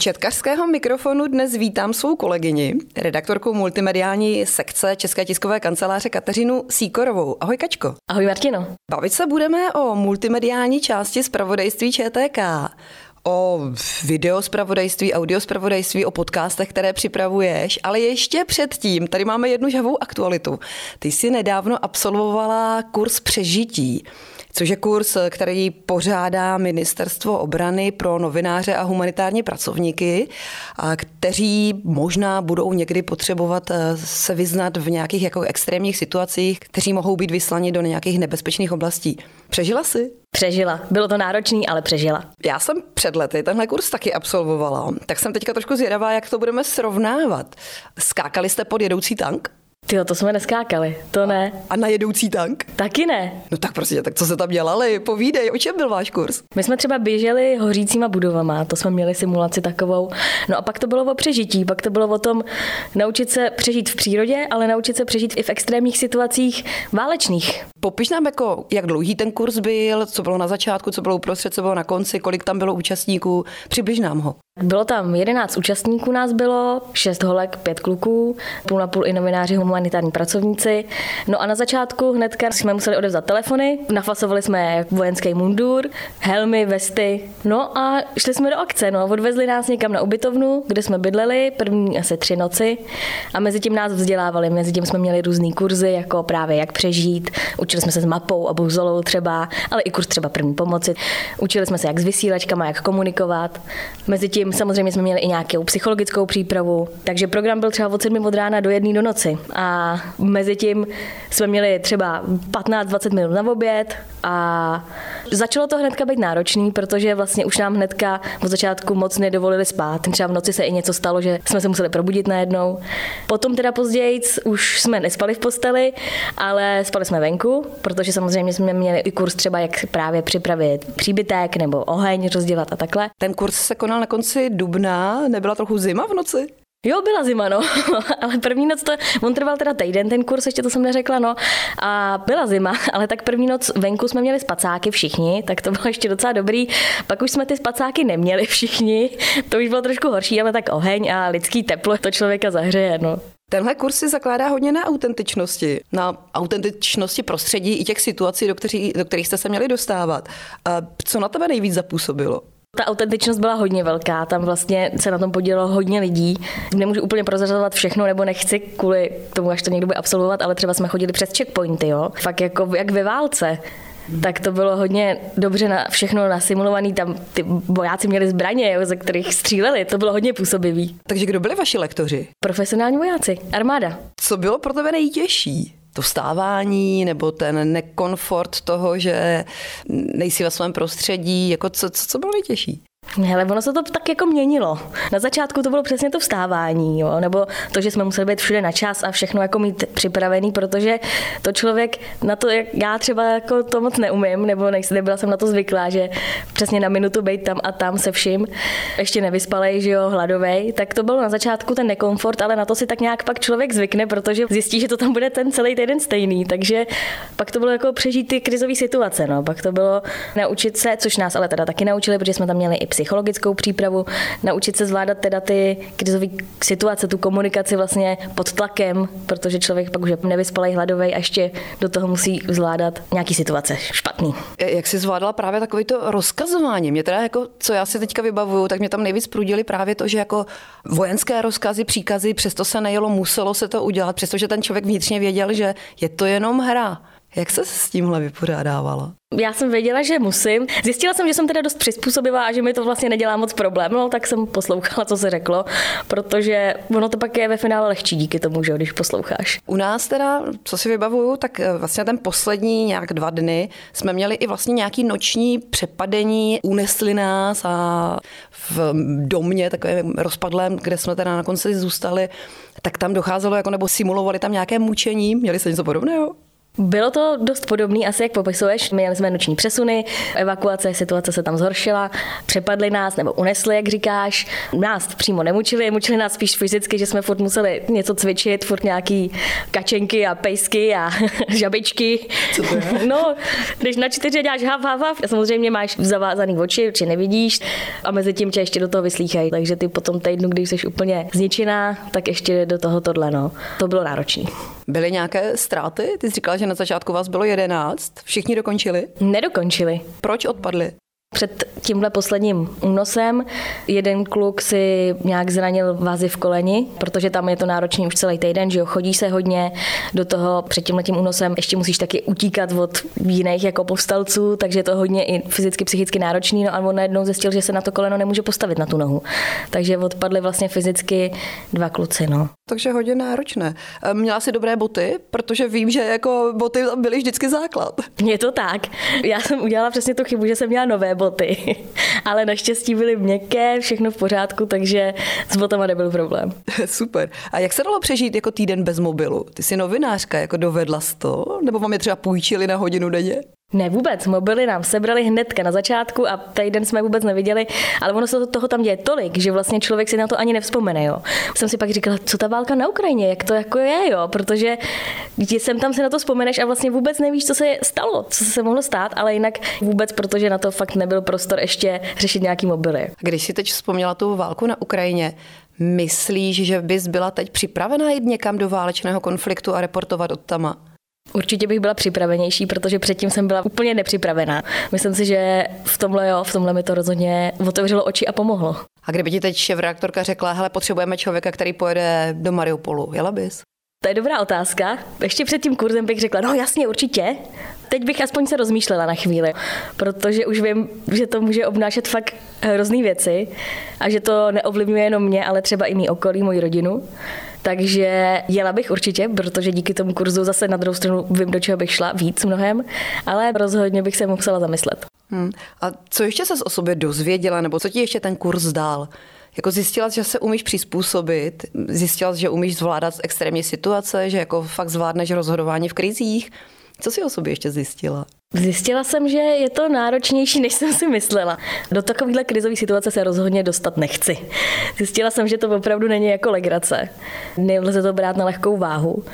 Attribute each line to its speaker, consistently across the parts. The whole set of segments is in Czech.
Speaker 1: četkařského mikrofonu dnes vítám svou kolegyni, redaktorku multimediální sekce České tiskové kanceláře Kateřinu Síkorovou. Ahoj Kačko.
Speaker 2: Ahoj Martino.
Speaker 1: Bavit se budeme o multimediální části zpravodajství ČTK, o videospravodajství, audiospravodajství, o podcastech, které připravuješ, ale ještě předtím, tady máme jednu žavou aktualitu. Ty jsi nedávno absolvovala kurz přežití což je kurz, který pořádá Ministerstvo obrany pro novináře a humanitární pracovníky, kteří možná budou někdy potřebovat eh, se vyznat v nějakých jako extrémních situacích, kteří mohou být vyslani do nějakých nebezpečných oblastí. Přežila jsi?
Speaker 2: Přežila. Bylo to náročný, ale přežila.
Speaker 1: Já jsem před lety tenhle kurz taky absolvovala, tak jsem teďka trošku zvědavá, jak to budeme srovnávat. Skákali jste pod jedoucí tank?
Speaker 2: Ty to jsme neskákali, to ne.
Speaker 1: A na jedoucí tank?
Speaker 2: Taky ne.
Speaker 1: No tak prostě, tak co se tam dělali? Povídej, o čem byl váš kurz?
Speaker 2: My jsme třeba běželi hořícíma budovama, to jsme měli simulaci takovou. No a pak to bylo o přežití, pak to bylo o tom naučit se přežít v přírodě, ale naučit se přežít i v extrémních situacích válečných.
Speaker 1: Popiš nám jako, jak dlouhý ten kurz byl, co bylo na začátku, co bylo uprostřed, co bylo na konci, kolik tam bylo účastníků, přibliž nám ho.
Speaker 2: Bylo tam 11 účastníků nás bylo, 6 holek, 5 kluků, půl na půl i novináři, humanitární pracovníci. No a na začátku hnedka jsme museli odevzat telefony, nafasovali jsme vojenský mundur, helmy, vesty. No a šli jsme do akce, no, odvezli nás někam na ubytovnu, kde jsme bydleli, první asi tři noci a mezi tím nás vzdělávali, mezi tím jsme měli různé kurzy, jako právě jak přežít, učili jsme se s mapou a buzolou třeba, ale i kurz třeba první pomoci. Učili jsme se jak s vysílačkama, jak komunikovat. Mezi tím samozřejmě jsme měli i nějakou psychologickou přípravu, takže program byl třeba od 7 od rána do jedné do noci. A mezi tím jsme měli třeba 15-20 minut na oběd a začalo to hnedka být náročný, protože vlastně už nám hnedka od začátku moc nedovolili spát. Třeba v noci se i něco stalo, že jsme se museli probudit najednou. Potom teda později už jsme nespali v posteli, ale spali jsme venku, protože samozřejmě jsme měli i kurz třeba, jak právě připravit příbytek nebo oheň rozdělat a takhle.
Speaker 1: Ten kurz se konal na konci konci dubna nebyla trochu zima v noci?
Speaker 2: Jo, byla zima, no, ale první noc to, on trval teda týden, ten kurz, ještě to jsem neřekla, no, a byla zima, ale tak první noc venku jsme měli spacáky všichni, tak to bylo ještě docela dobrý, pak už jsme ty spacáky neměli všichni, to už bylo trošku horší, ale tak oheň a lidský teplo to člověka zahřeje, no.
Speaker 1: Tenhle kurz si zakládá hodně na autentičnosti, na autentičnosti prostředí i těch situací, do, kterých, do kterých jste se měli dostávat. A co na tebe nejvíc zapůsobilo?
Speaker 2: Ta autentičnost byla hodně velká, tam vlastně se na tom podílelo hodně lidí. Nemůžu úplně prozrazovat všechno, nebo nechci kvůli tomu, až to někdo bude absolvovat, ale třeba jsme chodili přes checkpointy, jo. Fakt jako jak ve válce tak to bylo hodně dobře na všechno nasimulované. Tam ty vojáci měli zbraně, jo, ze kterých stříleli. To bylo hodně působivý.
Speaker 1: Takže kdo byli vaši lektoři?
Speaker 2: Profesionální vojáci, armáda.
Speaker 1: Co bylo pro tebe nejtěžší? to vstávání nebo ten nekomfort toho, že nejsi ve svém prostředí, jako co, co, co bylo nejtěžší?
Speaker 2: Hele, ono se to tak jako měnilo. Na začátku to bylo přesně to vstávání, jo? nebo to, že jsme museli být všude na čas a všechno jako mít připravený, protože to člověk na to, jak já třeba jako to moc neumím, nebo nejsi, nebyla jsem na to zvyklá, že přesně na minutu být tam a tam se vším, ještě nevyspalej, že jo, hladovej, tak to bylo na začátku ten nekomfort, ale na to si tak nějak pak člověk zvykne, protože zjistí, že to tam bude ten celý týden stejný, takže pak to bylo jako přežít ty krizové situace, no. pak to bylo naučit se, což nás ale teda taky naučili, protože jsme tam měli i psychologickou přípravu, naučit se zvládat teda ty krizové situace, tu komunikaci vlastně pod tlakem, protože člověk pak už je nevyspalej, hladový a ještě do toho musí zvládat nějaký situace špatný.
Speaker 1: Jak jsi zvládala právě takový to rozkazování? Mě teda jako, co já si teďka vybavuju, tak mě tam nejvíc prudili právě to, že jako vojenské rozkazy, příkazy, přesto se nejelo, muselo se to udělat, přestože ten člověk vnitřně věděl, že je to jenom hra. Jak se s tímhle vypořádávala?
Speaker 2: Já jsem věděla, že musím. Zjistila jsem, že jsem teda dost přizpůsobivá a že mi to vlastně nedělá moc problém, no tak jsem poslouchala, co se řeklo, protože ono to pak je ve finále lehčí díky tomu, že když posloucháš.
Speaker 1: U nás teda, co si vybavuju, tak eh, vlastně ten poslední nějak dva dny jsme měli i vlastně nějaký noční přepadení, unesli nás a v domě takovém rozpadlém, kde jsme teda na konci zůstali, tak tam docházelo jako nebo simulovali tam nějaké mučení. Měli se něco podobného?
Speaker 2: Bylo to dost podobné, asi jak popisuješ. Měli jsme noční přesuny, evakuace, situace se tam zhoršila, přepadli nás nebo unesli, jak říkáš. Nás přímo nemučili, mučili nás spíš fyzicky, že jsme furt museli něco cvičit, furt nějaký kačenky a pejsky a žabičky.
Speaker 1: Co to je?
Speaker 2: No, když na čtyři děláš hav, hav, hav, samozřejmě máš zavázaný oči, či nevidíš a mezi tím tě ještě do toho vyslýchají. Takže ty potom týdnu, když jsi úplně zničená, tak ještě do toho tohle, no. To bylo náročné.
Speaker 1: Byly nějaké ztráty? Ty jsi říkala, že na začátku vás bylo jedenáct. Všichni dokončili?
Speaker 2: Nedokončili.
Speaker 1: Proč odpadli?
Speaker 2: Před tímhle posledním únosem jeden kluk si nějak zranil vázy v koleni, protože tam je to náročný už celý týden, že jo, chodí se hodně, do toho před tímhletím únosem ještě musíš taky utíkat od jiných jako povstalců, takže je to hodně i fyzicky, psychicky náročný, no a on najednou zjistil, že se na to koleno nemůže postavit na tu nohu. Takže odpadly vlastně fyzicky dva kluci, no.
Speaker 1: Takže hodně náročné. Měla jsi dobré boty, protože vím, že jako boty byly vždycky základ.
Speaker 2: Je to tak. Já jsem udělala přesně tu chybu, že jsem měla nové boty, ale naštěstí byly měkké, všechno v pořádku, takže s botama nebyl problém.
Speaker 1: Super. A jak se dalo přežít jako týden bez mobilu? Ty jsi novinářka, jako dovedla to? Nebo vám je třeba půjčili na hodinu denně?
Speaker 2: Ne, vůbec. Mobily nám sebrali hnedka na začátku a týden jsme vůbec neviděli, ale ono se toho tam děje tolik, že vlastně člověk si na to ani nevzpomene. Jo. Jsem si pak říkala, co ta válka na Ukrajině, jak to jako je, jo, protože jsem tam si na to vzpomeneš a vlastně vůbec nevíš, co se stalo, co se mohlo stát, ale jinak vůbec, protože na to fakt nebyl prostor ještě řešit nějaký mobily.
Speaker 1: Když si teď vzpomněla tu válku na Ukrajině, myslíš, že bys byla teď připravená jít někam do válečného konfliktu a reportovat od tama?
Speaker 2: Určitě bych byla připravenější, protože předtím jsem byla úplně nepřipravená. Myslím si, že v tomhle jo, v tomhle mi to rozhodně otevřelo oči a pomohlo.
Speaker 1: A kdyby ti teď šéf-reaktorka řekla, hele, potřebujeme člověka, který pojede do Mariupolu, jela bys?
Speaker 2: To je dobrá otázka. Ještě před tím kurzem bych řekla, no jasně, určitě. Teď bych aspoň se rozmýšlela na chvíli, protože už vím, že to může obnášet fakt hrozný věci a že to neovlivňuje jenom mě, ale třeba i mý okolí, moji rodinu. Takže jela bych určitě, protože díky tomu kurzu zase na druhou stranu vím, do čeho bych šla víc mnohem, ale rozhodně bych se musela zamyslet.
Speaker 1: Hmm. A co ještě se o sobě dozvěděla, nebo co ti ještě ten kurz dál? Jako zjistila, že se umíš přizpůsobit, zjistila, že umíš zvládat extrémní situace, že jako fakt zvládneš rozhodování v krizích. Co si o sobě ještě zjistila?
Speaker 2: Zjistila jsem, že je to náročnější, než jsem si myslela. Do takovéhle krizové situace se rozhodně dostat nechci. Zjistila jsem, že to opravdu není jako legrace. Nelze to brát na lehkou váhu.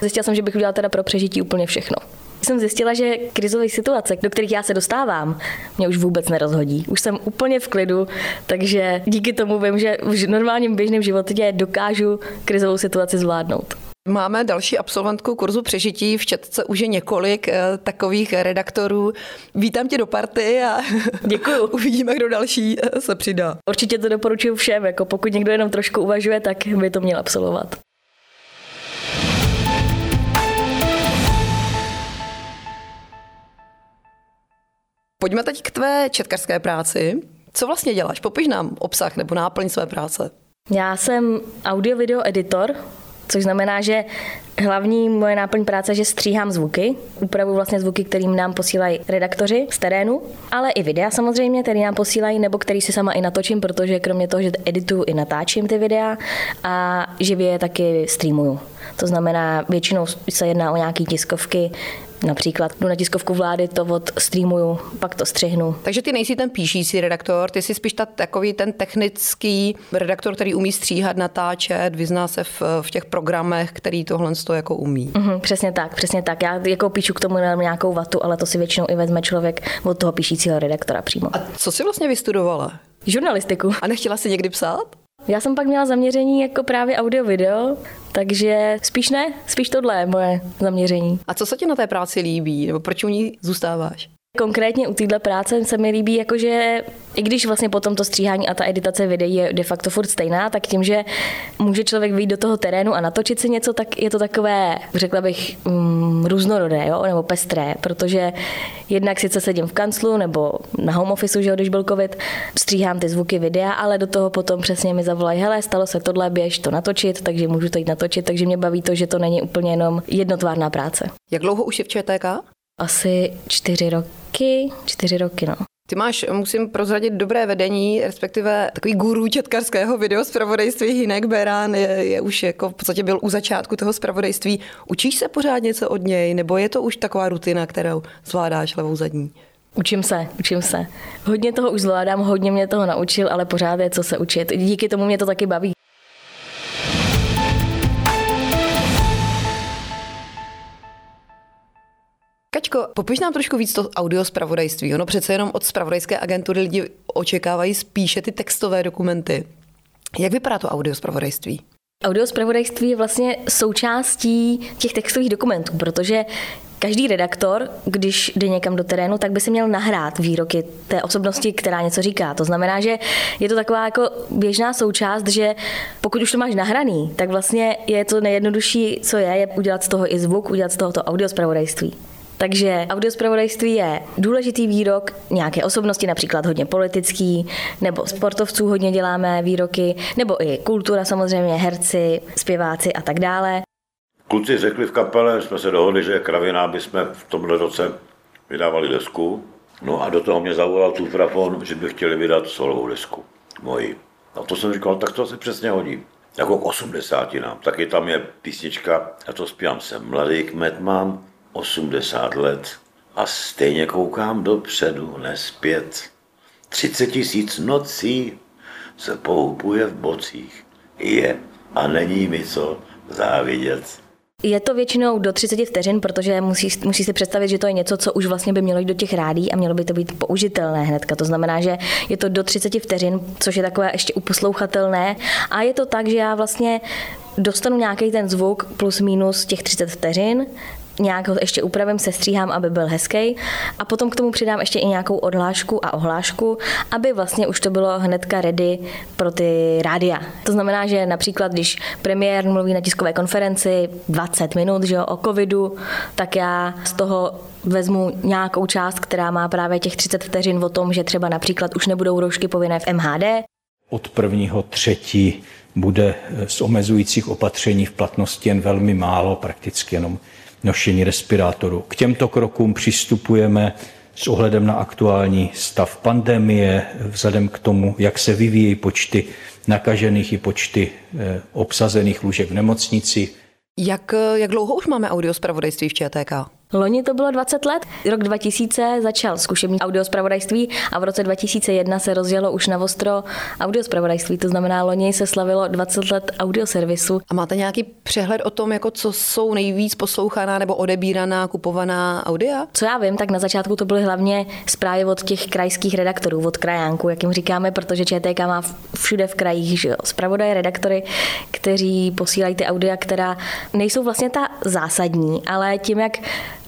Speaker 2: Zjistila jsem, že bych udělala teda pro přežití úplně všechno. Jsem zjistila, že krizové situace, do kterých já se dostávám, mě už vůbec nerozhodí. Už jsem úplně v klidu, takže díky tomu vím, že v normálním běžném životě dokážu krizovou situaci zvládnout.
Speaker 1: Máme další absolventku kurzu přežití, v četce už je několik eh, takových redaktorů. Vítám tě do party a
Speaker 2: Děkuju.
Speaker 1: uvidíme, kdo další eh, se přidá.
Speaker 2: Určitě to doporučuji všem, jako pokud někdo jenom trošku uvažuje, tak by to měl absolvovat.
Speaker 1: Pojďme teď k tvé četkařské práci. Co vlastně děláš? Popiš nám obsah nebo náplň své práce.
Speaker 2: Já jsem audio-video editor, což znamená, že hlavní moje náplň práce je, že stříhám zvuky, upravuji vlastně zvuky, kterým nám posílají redaktoři z terénu, ale i videa samozřejmě, který nám posílají, nebo který si sama i natočím, protože kromě toho, že edituju i natáčím ty videa a živě je taky streamuju. To znamená, většinou se jedná o nějaké tiskovky, Například jdu na tiskovku vlády, to od streamuju, pak to střihnu.
Speaker 1: Takže ty nejsi ten píšící redaktor, ty jsi spíš ta, takový ten technický redaktor, který umí stříhat, natáčet, vyzná se v, v těch programech, který tohle to jako umí.
Speaker 2: Mhm, přesně tak, přesně tak. Já jako píšu k tomu nějakou vatu, ale to si většinou i vezme člověk od toho píšícího redaktora přímo.
Speaker 1: A co jsi vlastně vystudovala?
Speaker 2: Žurnalistiku.
Speaker 1: A nechtěla jsi někdy psát?
Speaker 2: Já jsem pak měla zaměření jako právě audio-video, takže spíš ne, spíš tohle je moje zaměření.
Speaker 1: A co se ti na té práci líbí, nebo proč u ní zůstáváš?
Speaker 2: Konkrétně u této práce se mi líbí, jakože i když vlastně potom to stříhání a ta editace videí je de facto furt stejná, tak tím, že může člověk vyjít do toho terénu a natočit si něco, tak je to takové, řekla bych, mm, různorodé, jo? nebo pestré, protože jednak sice sedím v kanclu nebo na home office, že když byl covid, stříhám ty zvuky videa, ale do toho potom přesně mi zavolají, hele, stalo se tohle, běž to natočit, takže můžu to jít natočit, takže mě baví to, že to není úplně jenom jednotvárná práce.
Speaker 1: Jak dlouho už je v ČTK?
Speaker 2: Asi čtyři roky, čtyři roky, no.
Speaker 1: Ty máš, musím prozradit, dobré vedení, respektive takový guru četkarského video zpravodajství Hinek Berán je, je už jako v podstatě byl u začátku toho zpravodajství. Učíš se pořád něco od něj, nebo je to už taková rutina, kterou zvládáš levou zadní?
Speaker 2: Učím se, učím se. Hodně toho už zvládám, hodně mě toho naučil, ale pořád je co se učit. Díky tomu mě to taky baví.
Speaker 1: Kačko, popiš nám trošku víc to audio zpravodajství. Ono přece jenom od zpravodajské agentury lidi očekávají spíše ty textové dokumenty. Jak vypadá to audio zpravodajství?
Speaker 2: Audio zpravodajství je vlastně součástí těch textových dokumentů, protože Každý redaktor, když jde někam do terénu, tak by si měl nahrát výroky té osobnosti, která něco říká. To znamená, že je to taková jako běžná součást, že pokud už to máš nahraný, tak vlastně je to nejjednodušší, co je, je udělat z toho i zvuk, udělat z toho to audio zpravodajství. Takže audiospravodajství je důležitý výrok nějaké osobnosti, například hodně politický, nebo sportovců hodně děláme výroky, nebo i kultura samozřejmě, herci, zpěváci a tak dále.
Speaker 3: Kluci řekli v kapele, jsme se dohodli, že kravina, aby jsme v tomhle roce vydávali desku. No a do toho mě zavolal Tufrafon, že by chtěli vydat solovou desku. Moji. A to jsem říkal, tak to se přesně hodí. Jako k 80 nám. Taky tam je písnička, já to zpívám, jsem mladý kmet, mám 80 let a stejně koukám dopředu, nespět. 30 tisíc nocí se poupuje v bocích. Je a není mi co závidět.
Speaker 2: Je to většinou do 30 vteřin, protože musí, musí si představit, že to je něco, co už vlastně by mělo jít do těch rádí a mělo by to být použitelné hnedka. To znamená, že je to do 30 vteřin, což je takové ještě uposlouchatelné. A je to tak, že já vlastně dostanu nějaký ten zvuk plus minus těch 30 vteřin, nějak ho ještě upravím, sestříhám, aby byl hezký a potom k tomu přidám ještě i nějakou odhlášku a ohlášku, aby vlastně už to bylo hnedka ready pro ty rádia. To znamená, že například, když premiér mluví na tiskové konferenci 20 minut že jo, o covidu, tak já z toho vezmu nějakou část, která má právě těch 30 vteřin o tom, že třeba například už nebudou roušky povinné v MHD.
Speaker 4: Od prvního třetí bude z omezujících opatření v platnosti jen velmi málo, prakticky jenom nošení respirátoru. K těmto krokům přistupujeme s ohledem na aktuální stav pandemie, vzhledem k tomu, jak se vyvíjí počty nakažených i počty eh, obsazených lůžek v nemocnici.
Speaker 1: Jak, jak dlouho už máme audio zpravodajství v ČTK?
Speaker 2: Loni to bylo 20 let. Rok 2000 začal zkušební audiospravodajství a v roce 2001 se rozjelo už na ostro audiospravodajství. To znamená, loni se slavilo 20 let audioservisu.
Speaker 1: A máte nějaký přehled o tom, jako co jsou nejvíc poslouchaná nebo odebíraná, kupovaná audia?
Speaker 2: Co já vím, tak na začátku to byly hlavně zprávy od těch krajských redaktorů, od krajánku, jak jim říkáme, protože ČTK má všude v krajích že zpravodaje, redaktory, kteří posílají ty audia, která nejsou vlastně ta zásadní, ale tím, jak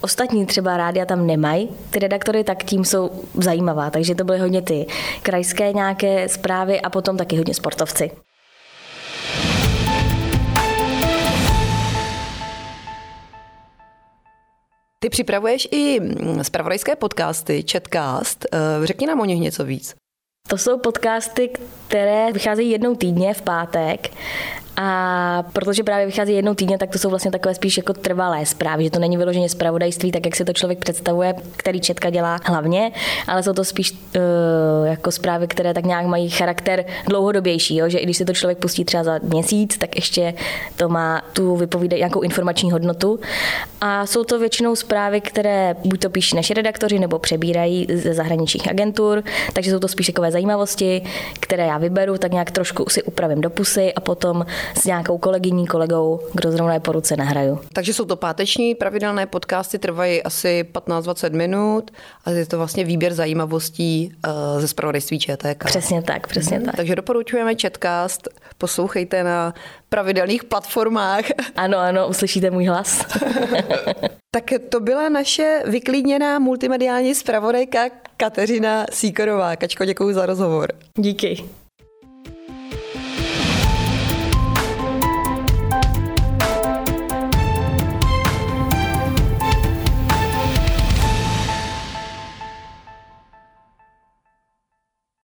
Speaker 2: ostatní třeba rádia tam nemají, ty redaktory, tak tím jsou zajímavá. Takže to byly hodně ty krajské nějaké zprávy a potom taky hodně sportovci.
Speaker 1: Ty připravuješ i spravodajské podcasty, chatcast. Eh, řekni nám o nich něco víc.
Speaker 2: To jsou podcasty, které vycházejí jednou týdně v pátek a protože právě vychází jednou týdně, tak to jsou vlastně takové spíš jako trvalé zprávy, že to není vyloženě zpravodajství, tak jak si to člověk představuje, který Četka dělá hlavně, ale jsou to spíš uh, jako zprávy, které tak nějak mají charakter dlouhodobější, jo? že i když si to člověk pustí třeba za měsíc, tak ještě to má tu vypovídat nějakou informační hodnotu. A jsou to většinou zprávy, které buď to píší naši redaktoři nebo přebírají ze zahraničních agentur, takže jsou to spíš takové zajímavosti, které já vyberu, tak nějak trošku si upravím do pusy a potom s nějakou kolegyní, kolegou, kdo zrovna je po ruce nahraju.
Speaker 1: Takže jsou to páteční pravidelné podcasty, trvají asi 15-20 minut a je to vlastně výběr zajímavostí uh, ze spravodajství ČTK.
Speaker 2: Přesně tak, přesně hmm. tak.
Speaker 1: Takže doporučujeme Chatcast, poslouchejte na pravidelných platformách.
Speaker 2: Ano, ano, uslyšíte můj hlas.
Speaker 1: tak to byla naše vyklidněná multimediální zpravodajka Kateřina Síkorová. Kačko, děkuji za rozhovor.
Speaker 2: Díky.